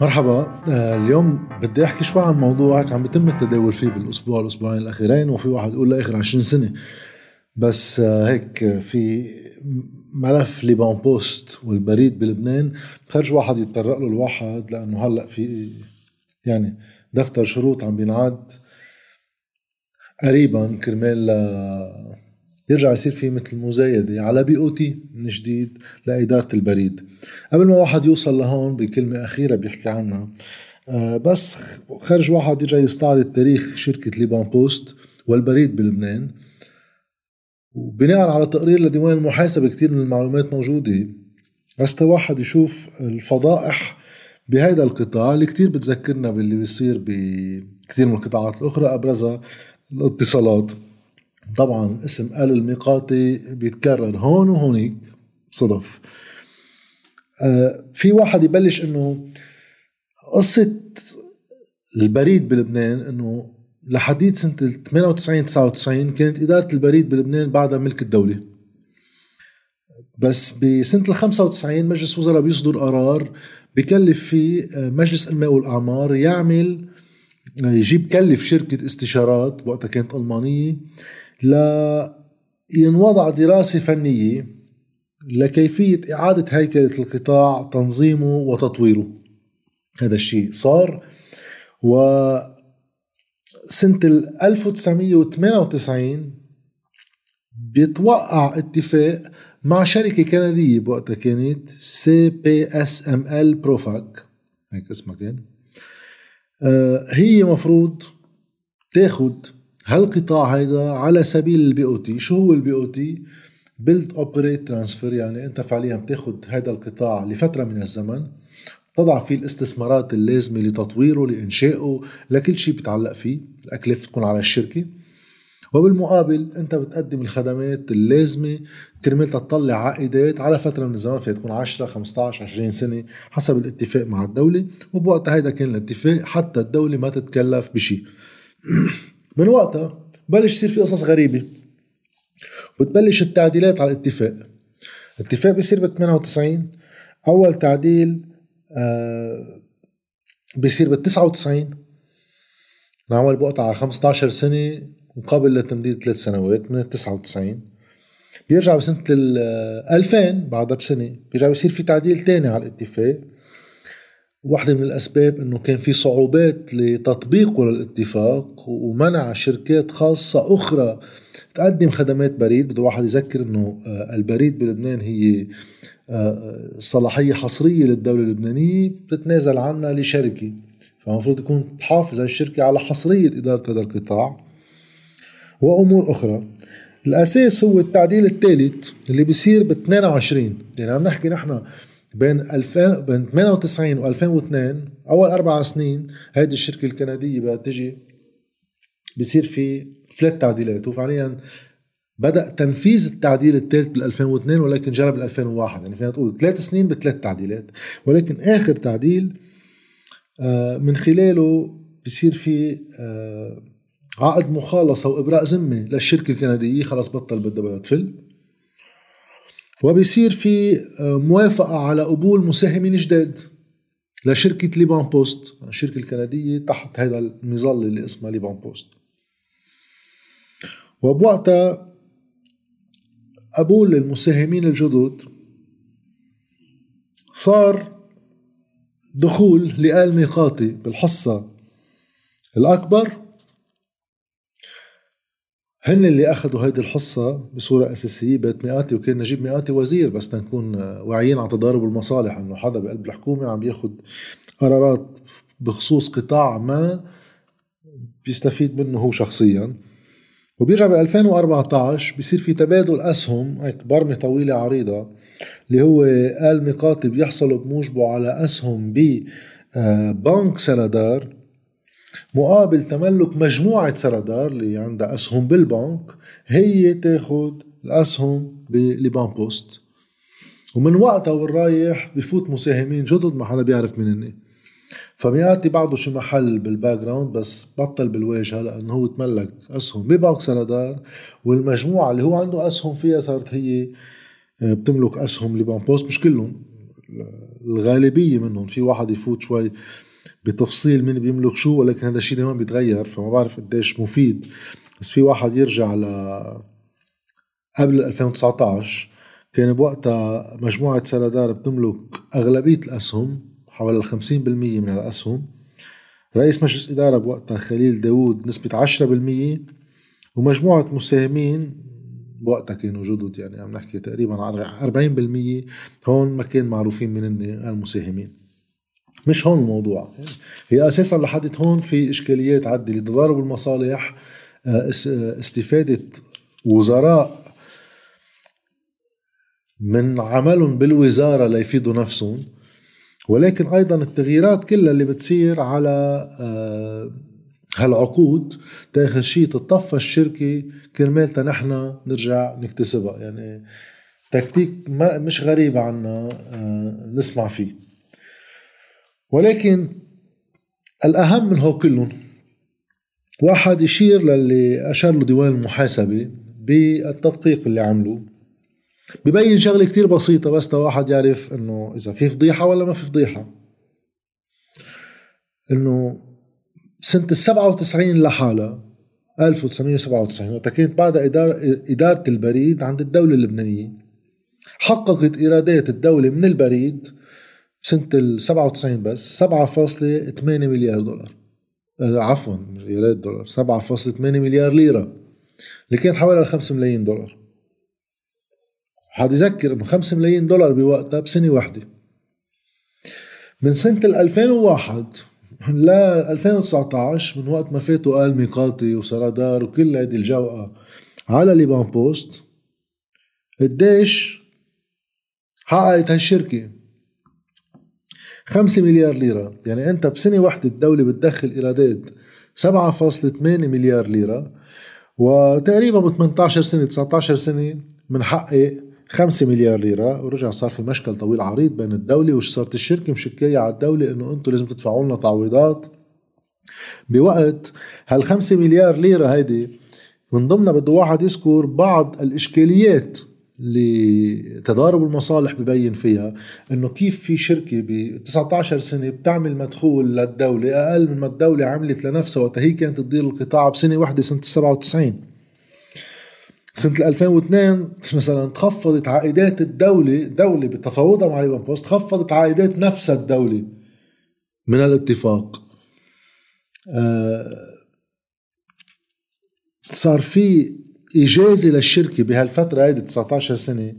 مرحبا. آه، اليوم بدي أحكي شوي عن موضوع عم بيتم التداول فيه بالأسبوع الأسبوعين الأخيرين وفيه واحد يقول لآخر 20 سنة. بس آه، هيك في ملف LibanPost والبريد بلبنان. خرج واحد يتطرق له الواحد لأنه هلأ في يعني دفتر شروط عم بينعد قريبا كرمال يرجع يصير في مثل مزايده على BOT من جديد لإدارة البريد. قبل ما واحد يوصل لهون بكلمة أخيرة بيحكي عنها آه، بس خرج واحد يرجع يستعرض تاريخ شركة ليبان بوست والبريد بلبنان. وبناء على تقرير لديوان المحاسبة كثير من المعلومات موجودة بس واحد يشوف الفضائح بهذا القطاع اللي كثير بتذكرنا باللي بيصير بكثير من القطاعات الأخرى أبرزها الاتصالات. طبعا اسم آل الميقاتي بيتكرر هون وهونيك صدف. آه في واحد يبلش إنه قصة البريد بلبنان إنه لحديد سنة 98 99 كانت إدارة البريد بلبنان بعدها ملك الدولة. بس بسنة ال 95 مجلس وزراء بيصدر قرار بكلف فيه آه، مجلس الماء والأعمار يعمل آه، بال 95 كلف شركة استشارات وقتها كانت ألمانية لتوضع دراسة فنية لكيفية إعادة هيكلة القطاع تنظيمه وتطويره. هذا الشيء صار و سنة 1998 بيتوقع اتفاق مع شركة كندية بوقتها كانت سي بي إس إم إل بروفاك. هيك اسمها كان. آه هي مفروض تاخد هالقطاع هيدا على سبيل ال BOT؟ شو هو ال BOT؟ Build Operate Transfer يعني أنت فعليا بتاخد هذا القطاع لفترة من الزمن. تضع فيه الاستثمارات اللازمة لتطويره لإنشائه لكل شيء بيتعلق فيه. الكلفة تكون على الشركة. وبالمقابل أنت بتقدم الخدمات اللازمة كرمال تطلع عائدات على فترة من الزمن فيها تكون 10 15 20 سنة حسب الاتفاق مع الدولة. وبوقتها هيدا كان الاتفاق حتى الدولة ما تتكلف بشيء. من وقتها بلش يصير في قصص غريبة وتبلش التعديلات على الاتفاق. الاتفاق بيصير بال 98 أول تعديل آه بيصير بال 99 نعمل على 15 سنة مقابل لتمديد ثلاث سنوات من ال 99 بيرجع بسنة ال 2000 بعدها بسنة بيرجع بيصير في تعديل تاني على الاتفاق. واحدة من الأسباب أنه كان في صعوبات لتطبيقه للاتفاق ومنع شركات خاصة أخرى تقدم خدمات بريد. بده واحد يذكر أنه آه، البريد بلبنان هي آه، صلاحية حصرية للدولة اللبنانية بتتنازل عنها لشركة. فالمفروض يكون تحافظ الشركة على حصرية إدارة هذا القطاع وأمور أخرى. الأساس هو التعديل الثالث اللي بيصير ب 22 يعني عم نحكي نحن بين 2000 بين 98 و 2002 أول أربع سنين هيدي الشركة الكندية بدها تجي بصير في ثلاث تعديلات. وفعليا بدأ تنفيذ التعديل الثالث بال 2002 ولكن جرى بال 2001 يعني فينا تقول ثلاث سنين بثلاث تعديلات. ولكن آخر تعديل آه، من خلاله بصير في آه، عقد مخالصة وإبراء ذمة للشركة الكندية. خلص بطل بدها تفل. وبيصير في آه، موافقة على قبول مساهمين جداد لشركة LibanPost الشركة الكندية تحت هذا المظلة اللي اسمها LibanPost. وبوقتها قبول المساهمين الجدد صار دخول لآل ميقاتي بالحصة الأكبر هن اللي أخذوا هيدي الحصة بصورة أساسية بيت مئاتي وكان نجيب مئاتي وزير بس تنكون واعيين على تضارب المصالح إنه حدا بقلب الحكومة عم بياخذ قرارات بخصوص قطاع ما بيستفيد منه هو شخصيا. وبيرجع ب 2014 بيصير في تبادل أسهم هيك برمة طويلة عريضة اللي هو قال مقاطب يحصلوا بموجبه على أسهم ب آه، بنك سندار مقابل تملك مجموعة سردار اللي عندها أسهم بالبنك هي تاخد الأسهم بليبان بوست. ومن وقتها والرايح بفوت مساهمين جدد ما حدا بيعرف مين هن فبيعطي بعده شي محل بالباك جراوند بس بطل بالواجهة لأنه هو تملك أسهم ببنك سندار والمجموعة اللي هو عنده أسهم فيها صارت هي آه، بتملك أسهم ليبان بوست مش كلهم الغالبية منهم. في واحد يفوت شوي بتفصيل مين بيملك شو ولكن هذا الشيء دائما بيتغير فما بعرف قديش مفيد. بس في واحد يرجع ل قبل 2019 كان بوقتها مجموعة سلادار بتملك أغلبية الأسهم حوالي 50% من الأسهم. رئيس مجلس إدارة بوقتها خليل داوود نسبة 10% ومجموعة مساهمين بوقتها كانوا جدد يعني عم نحكي تقريبا على 40% هون ما كان معروفين من المساهمين. مش هون الموضوع. هي أساسا لحد هون في إشكاليات عدة لتضارب المصالح آه، استفادة وزراء من عملهم بالوزارة ليفيدوا نفسهم. ولكن أيضا التغييرات كلها اللي بتصير على آه، هالعقود تاخر شيء تطفى الشركة كرمال نحن نرجع نكتسبها. يعني تكتيك ما مش غريب عنا آه، نسمع فيه. ولكن الأهم من هو كلهم. واحد يشير للي أشار له ديوان المحاسبة بالتدقيق اللي عملوه ببين شغلة كتير بسيطة بس واحد يعرف إنه إذا في فضيحة ولا ما في فضيحة. إنه سنة ال 97 لحالها 1997 وقتها كانت بعدها إدارة, إدارة البريد عند الدولة اللبنانية حققت إيرادات الدولة من البريد سنة ال 97 بس 7.8 مليار دولار. آه عفوا ايراد دولار 7.8 مليار ليرة. اللي كانت حوالي 5 ملايين دولار. حد يذكر إنه 5 ملايين دولار بوقتها بسنة واحدة. من سنة 2001 ل 2019 من وقت ما فاتوا قال ميقاتي وسرادار وكل هيدي الجوقة على ليبان بوست قديش حققت هالشركة؟ 5 مليار ليرة. يعني أنت بسنة واحدة الدولة بتدخل ايرادات 7.8 مليار ليرة وتقريبا ب 18 سنة 19 سنة بنحقق 5 مليار ليرة. ورجع صار في مشكل طويل عريض بين الدولة وش صارت الشركة مشكية على الدولة إنه أنتم لازم تدفعوا لنا تعويضات. بوقت هال 5 مليار ليرة هيدي من ضمنها بده واحد يذكر بعض الإشكاليات اللي تضارب المصالح ببين فيها إنه كيف في شركة ب 19 سنة بتعمل مدخول للدولة أقل من ما الدولة عملت لنفسها وقتها هي كانت تدير القطاع بسنة واحدة سنة 97 سنة 2002 مثلا تخفضت عائدات الدولة دولة بتفاوضها مع ليبان بوست خفضت عائدات نفسها الدولة من الاتفاق. آه، صار في إجازة للشركة بهالفترة هيدي 19 سنة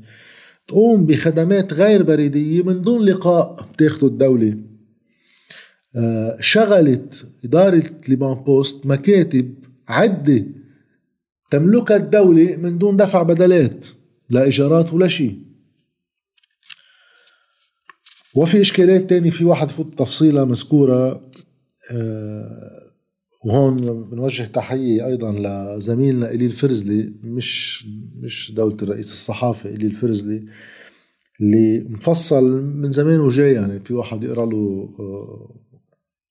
تقوم بخدمات غير بريدية من دون لقاء بتاخده الدولة. آه، شغلت إدارة LibanPost مكاتب عدة تملكها الدولة من دون دفع بدلات لا إيجارات ولا شيء. وفي إشكالات تانية فيه واحد يفوت تفصيلة مذكورة أه وهون بنوجه تحية أيضا لزميلنا إلي الفرزلي مش مش دولة الرئيس الصحافي إلي الفرزلي اللي مفصل من زمان وجاي. يعني في واحد يقرأ له آه،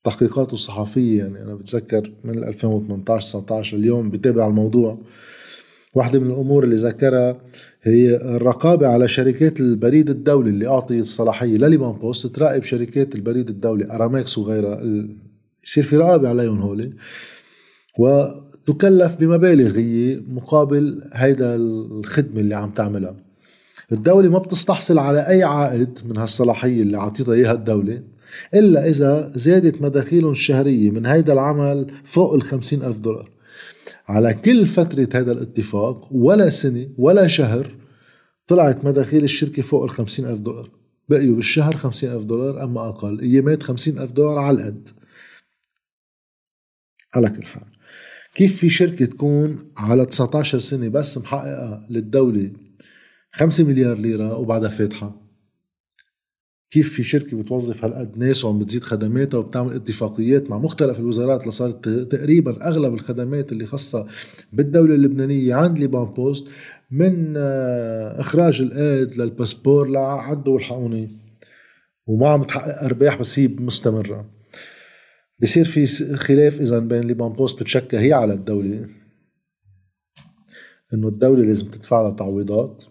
تحقيقاته الصحفية. يعني أنا بتذكر من 2018 19 اليوم بتابع الموضوع. واحدة من الأمور اللي ذكرها هي الرقابة على شركات البريد الدولي اللي أعطيت الصلاحية ل LibanPost تراقب شركات البريد الدولي أرامكس وغيرها. يصير في رقابة عليهم هولي. وتكلف بمبالغ هي مقابل هيدا الخدمة اللي عم تعملها. الدولة ما بتستحصل على أي عائد من هالصلاحية اللي عطيتها إياها الدولة إلا إذا زادت مداخيلهم الشهرية من هيدا العمل فوق ال ألف دولار. على كل فترة هذا الاتفاق ولا سنة ولا شهر طلعت مداخيل الشركة فوق ال ألف دولار. بقيوا بالشهر خمسين ألف دولار أما أقل أيامات خمسين ألف دولار على القد. على كل حال كيف في شركة تكون على 19 سنة بس محققة للدولة 5 مليار ليرة وبعدها فاتحة؟ كيف في شركة بتوظف هالقد ناس وعم بتزيد خدماتها وبتعمل اتفاقيات مع مختلف الوزارات لصارت تقريبا أغلب الخدمات اللي خاصة بالدولة اللبنانية عند LibanPost من آه، إخراج القيد للباسبور لعدوا والحقوني وما عم تحقق أرباح بس هي مستمرة. بصير في خلاف إذا بين LibanPost بتشكى هي على الدولة إنه الدولة لازم تدفع لها تعويضات.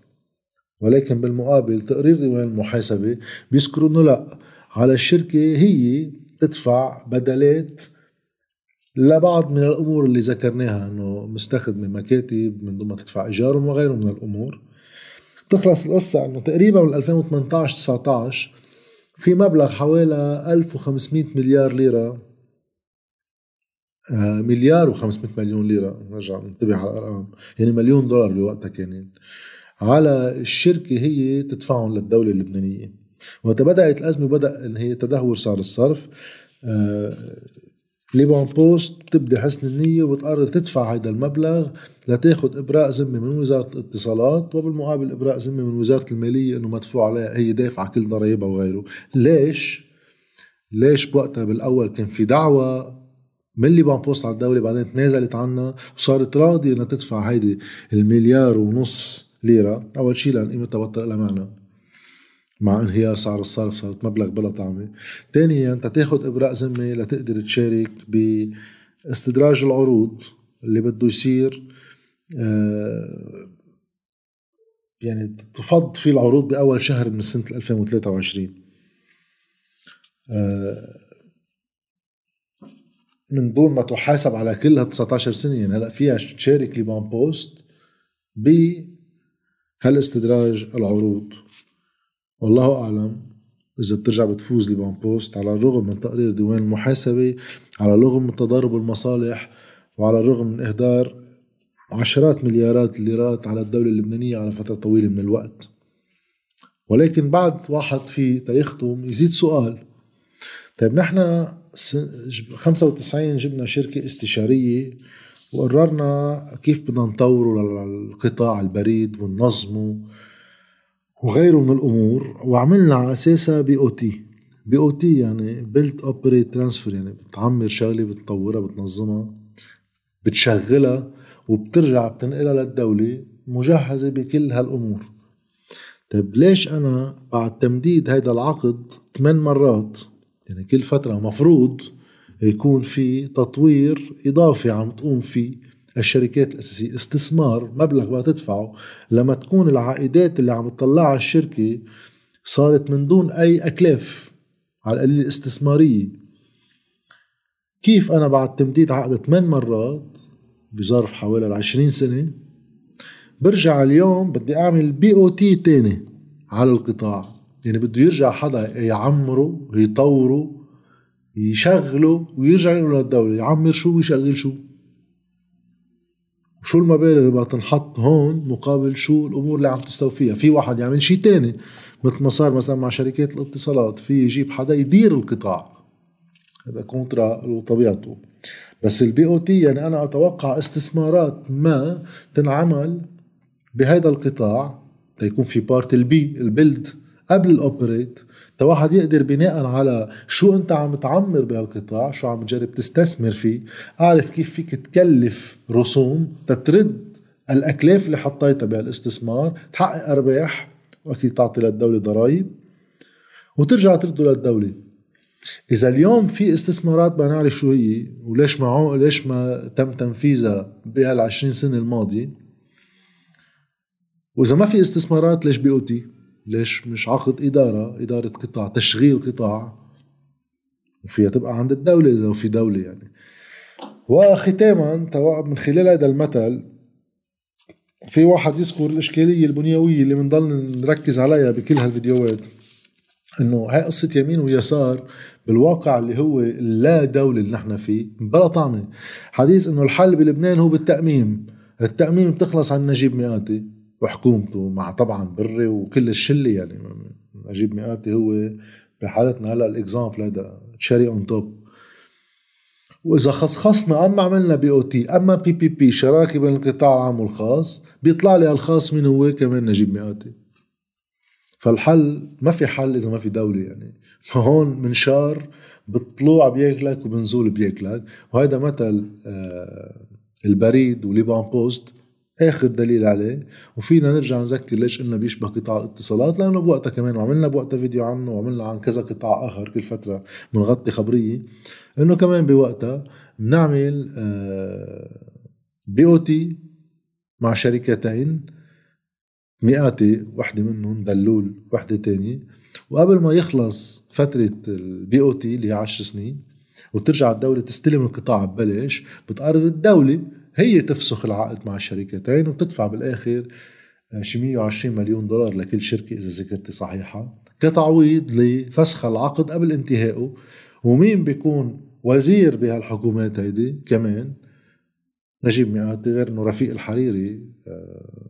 ولكن بالمقابل تقرير ديوان المحاسبة بيذكروا إنه لا على الشركة هي تدفع بدلات لبعض من الأمور اللي ذكرناها إنه مستخدمة مكاتب من دون ما تدفع إيجار وغيره من الأمور. بتخلص القصة إنه تقريبا من 2018 19 في مبلغ حوالي 1500 مليار ليرة مليار و500 مليون ليرة. نرجع ننتبه على الأرقام. يعني مليون دولار بوقتها كانت. على الشركة هي تدفعهم للدولة اللبنانية. وقت بدأت الأزمة وبدأ إن هي تدهور سعر الصرف. آه، ليبون بوست بتبدي حسن النية وبتقرر تدفع هذا المبلغ لتاخذ إبراء ذمة من وزارة الاتصالات وبالمقابل إبراء ذمة من وزارة المالية إنه مدفوع عليها. هي دافعة كل ضرائبها وغيره. ليش؟ ليش بوقتها بالأول كان في دعوة من ليبان بوست على الدولة بعدين تنازلت عنها وصارت راضية إنها تدفع هيدي المليار ونص ليرة. أول شيء لأن قيمتها بطل لها معنى مع انهيار سعر الصرف صارت مبلغ بلا طعمة. ثانيا تاخذ إبراء ذمه لتقدر تشارك باستدراج العروض اللي بده يصير آه، يعني تفض في العروض بأول شهر من سنة 2023 آه، من دون ما تحاسب على كل هال 19 سنة يعني هلأ فيها تشارك LibanPost بهالاستدراج العروض. والله أعلم إذا بترجع بتفوز LibanPost على الرغم من تقرير ديوان المحاسبة على الرغم من تضارب المصالح وعلى الرغم من إهدار عشرات مليارات الليرات على الدولة اللبنانية على فترة طويلة من الوقت. ولكن بعد واحد فيه تيختم يزيد سؤال طيب نحن 95 جبنا شركة استشارية وقررنا كيف بدنا نطوره للقطاع البريد وننظمه وغيره من الأمور وعملنا على أساسها بي أو تي. بي أو تي يعني Build Operate Transfer يعني بتعمر شغلة بتطورها بتنظمها بتشغلها وبترجع بتنقلها للدولة مجهزة بكل هالأمور. طيب ليش أنا بعد تمديد هيدا العقد ثمان مرات يعني كل فترة مفروض يكون في تطوير إضافي عم تقوم فيه الشركات الأساسية. استثمار مبلغ ما تدفعه. لما تكون العائدات اللي عم تطلعها الشركة صارت من دون أي أكلاف على القليل الاستثمارية. كيف أنا بعد تمديد عقد ثمان مرات بظرف حوالي 20 سنة برجع اليوم بدي أعمل BOT تاني على القطاع؟ يعني بده يرجع حدا يعمره يطوره يشغله ويرجع يقول للدولة يعمر شو ويشغل شو؟ شو المبالغ اللي بدها تنحط هون مقابل شو الأمور اللي عم تستوفيها في واحد يعمل شيء تاني مثل ما صار مثلا مع شركات الاتصالات في يجيب حدا يدير القطاع. هذا كونترا طبيعته بس ال BOT يعني أنا أتوقع استثمارات ما تنعمل بهذا القطاع تيكون في part ال B ال build قبل ال operate واحد يقدر بناء على شو أنت عم تعمر بهالقطاع شو عم تجرب تستثمر فيه أعرف كيف فيك تكلف رسوم تترد الأكلاف اللي حطيتها بهالاستثمار تحقق أرباح وأكيد تعطي للدولة ضرائب وترجع ترده للدولة. إذا اليوم في استثمارات بدنا نعرف شو هي وليش ما ليش ما تم تنفيذها بهال 20 سنة الماضية وإذا ما في استثمارات ليش بي أو تي؟ ليش مش عقد إدارة؟ إدارة قطاع تشغيل قطاع. وفيها تبقى عند الدولة لو في دولة يعني. وختاما من خلال هذا المثل في واحد يذكر الإشكالية البنيوية اللي بنضل نركز عليها بكل هالفيديوهات. إنه هاي قصة يمين ويسار بالواقع اللي هو لا دولة اللي نحن فيه بلا طعمة. حديث إنه الحل بلبنان هو بالتأميم. التأميم بتخلص عند نجيب ميقاتي. وحكومته مع طبعا بري وكل الشلة يعني. نجيب ميقاتي هو بحالتنا هلأ ال example هذا cherry on top. وإذا خصخصنا أما عملنا بي أو تي أما بي بي بي شراكة بين القطاع العام والخاص بيطلع لي الخاص مين هو كمان نجيب ميقاتي. فالحل ما في حل إذا ما في دولة يعني. فهون منشار بالطلوع بياكلك وبنزول بياكلك. وهذا مثل آه، البريد وليبان بوست. آخر دليل عليه. وفينا نرجع نذكر ليش قلنا بيشبه قطاع الاتصالات لأنه بوقتها كمان وعملنا بوقتها فيديو عنه وعملنا عن كذا قطاع آخر كل فترة بنغطي خبرية. إنه كمان بوقتها بنعمل BOT مع شركتين ميقاتي وحدة منهم دلول وحدة تانية. وقبل ما يخلص فترة ال BOT اللي هي 10 سنين وترجع الدولة تستلم القطاع ببلاش بتقرر الدولة هي تفسخ العقد مع الشركتين وتدفع بالآخر آه، شي 120 مليون دولار لكل شركة إذا ذاكرتي صحيحة كتعويض لفسخ العقد قبل انتهائه. ومين بيكون وزير بهالحكومات هيدي كمان؟ نجيب مئاتي غير إنه رفيق الحريري آه،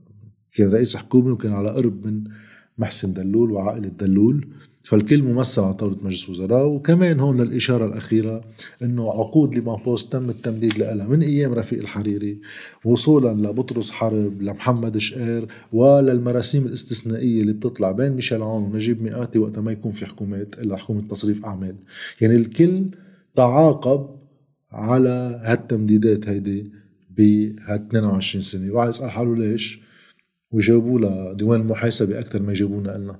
كان رئيس حكومة وكان على قرب من محسن دلول وعائلة دلول. فالكل ممثل على طاولة مجلس وزراء وكمان هون للإشارة الأخيرة أنه عقود لما بوست تم التمديد لها من أيام رفيق الحريري وصولا لبطرس حرب لمحمد شقير وللمراسيم الاستثنائية اللي بتطلع بين ميشيل عون ونجيب مئاتي وقت ما يكون في حكومات إلا حكومة تصريف أعمال. يعني الكل تعاقب على هالتمديدات هيدي بهال 22 سنة. وعايز يسأل حاله ليش؟ وجاوبوا لديوان المحاسبه أكثر ما جابونا لنا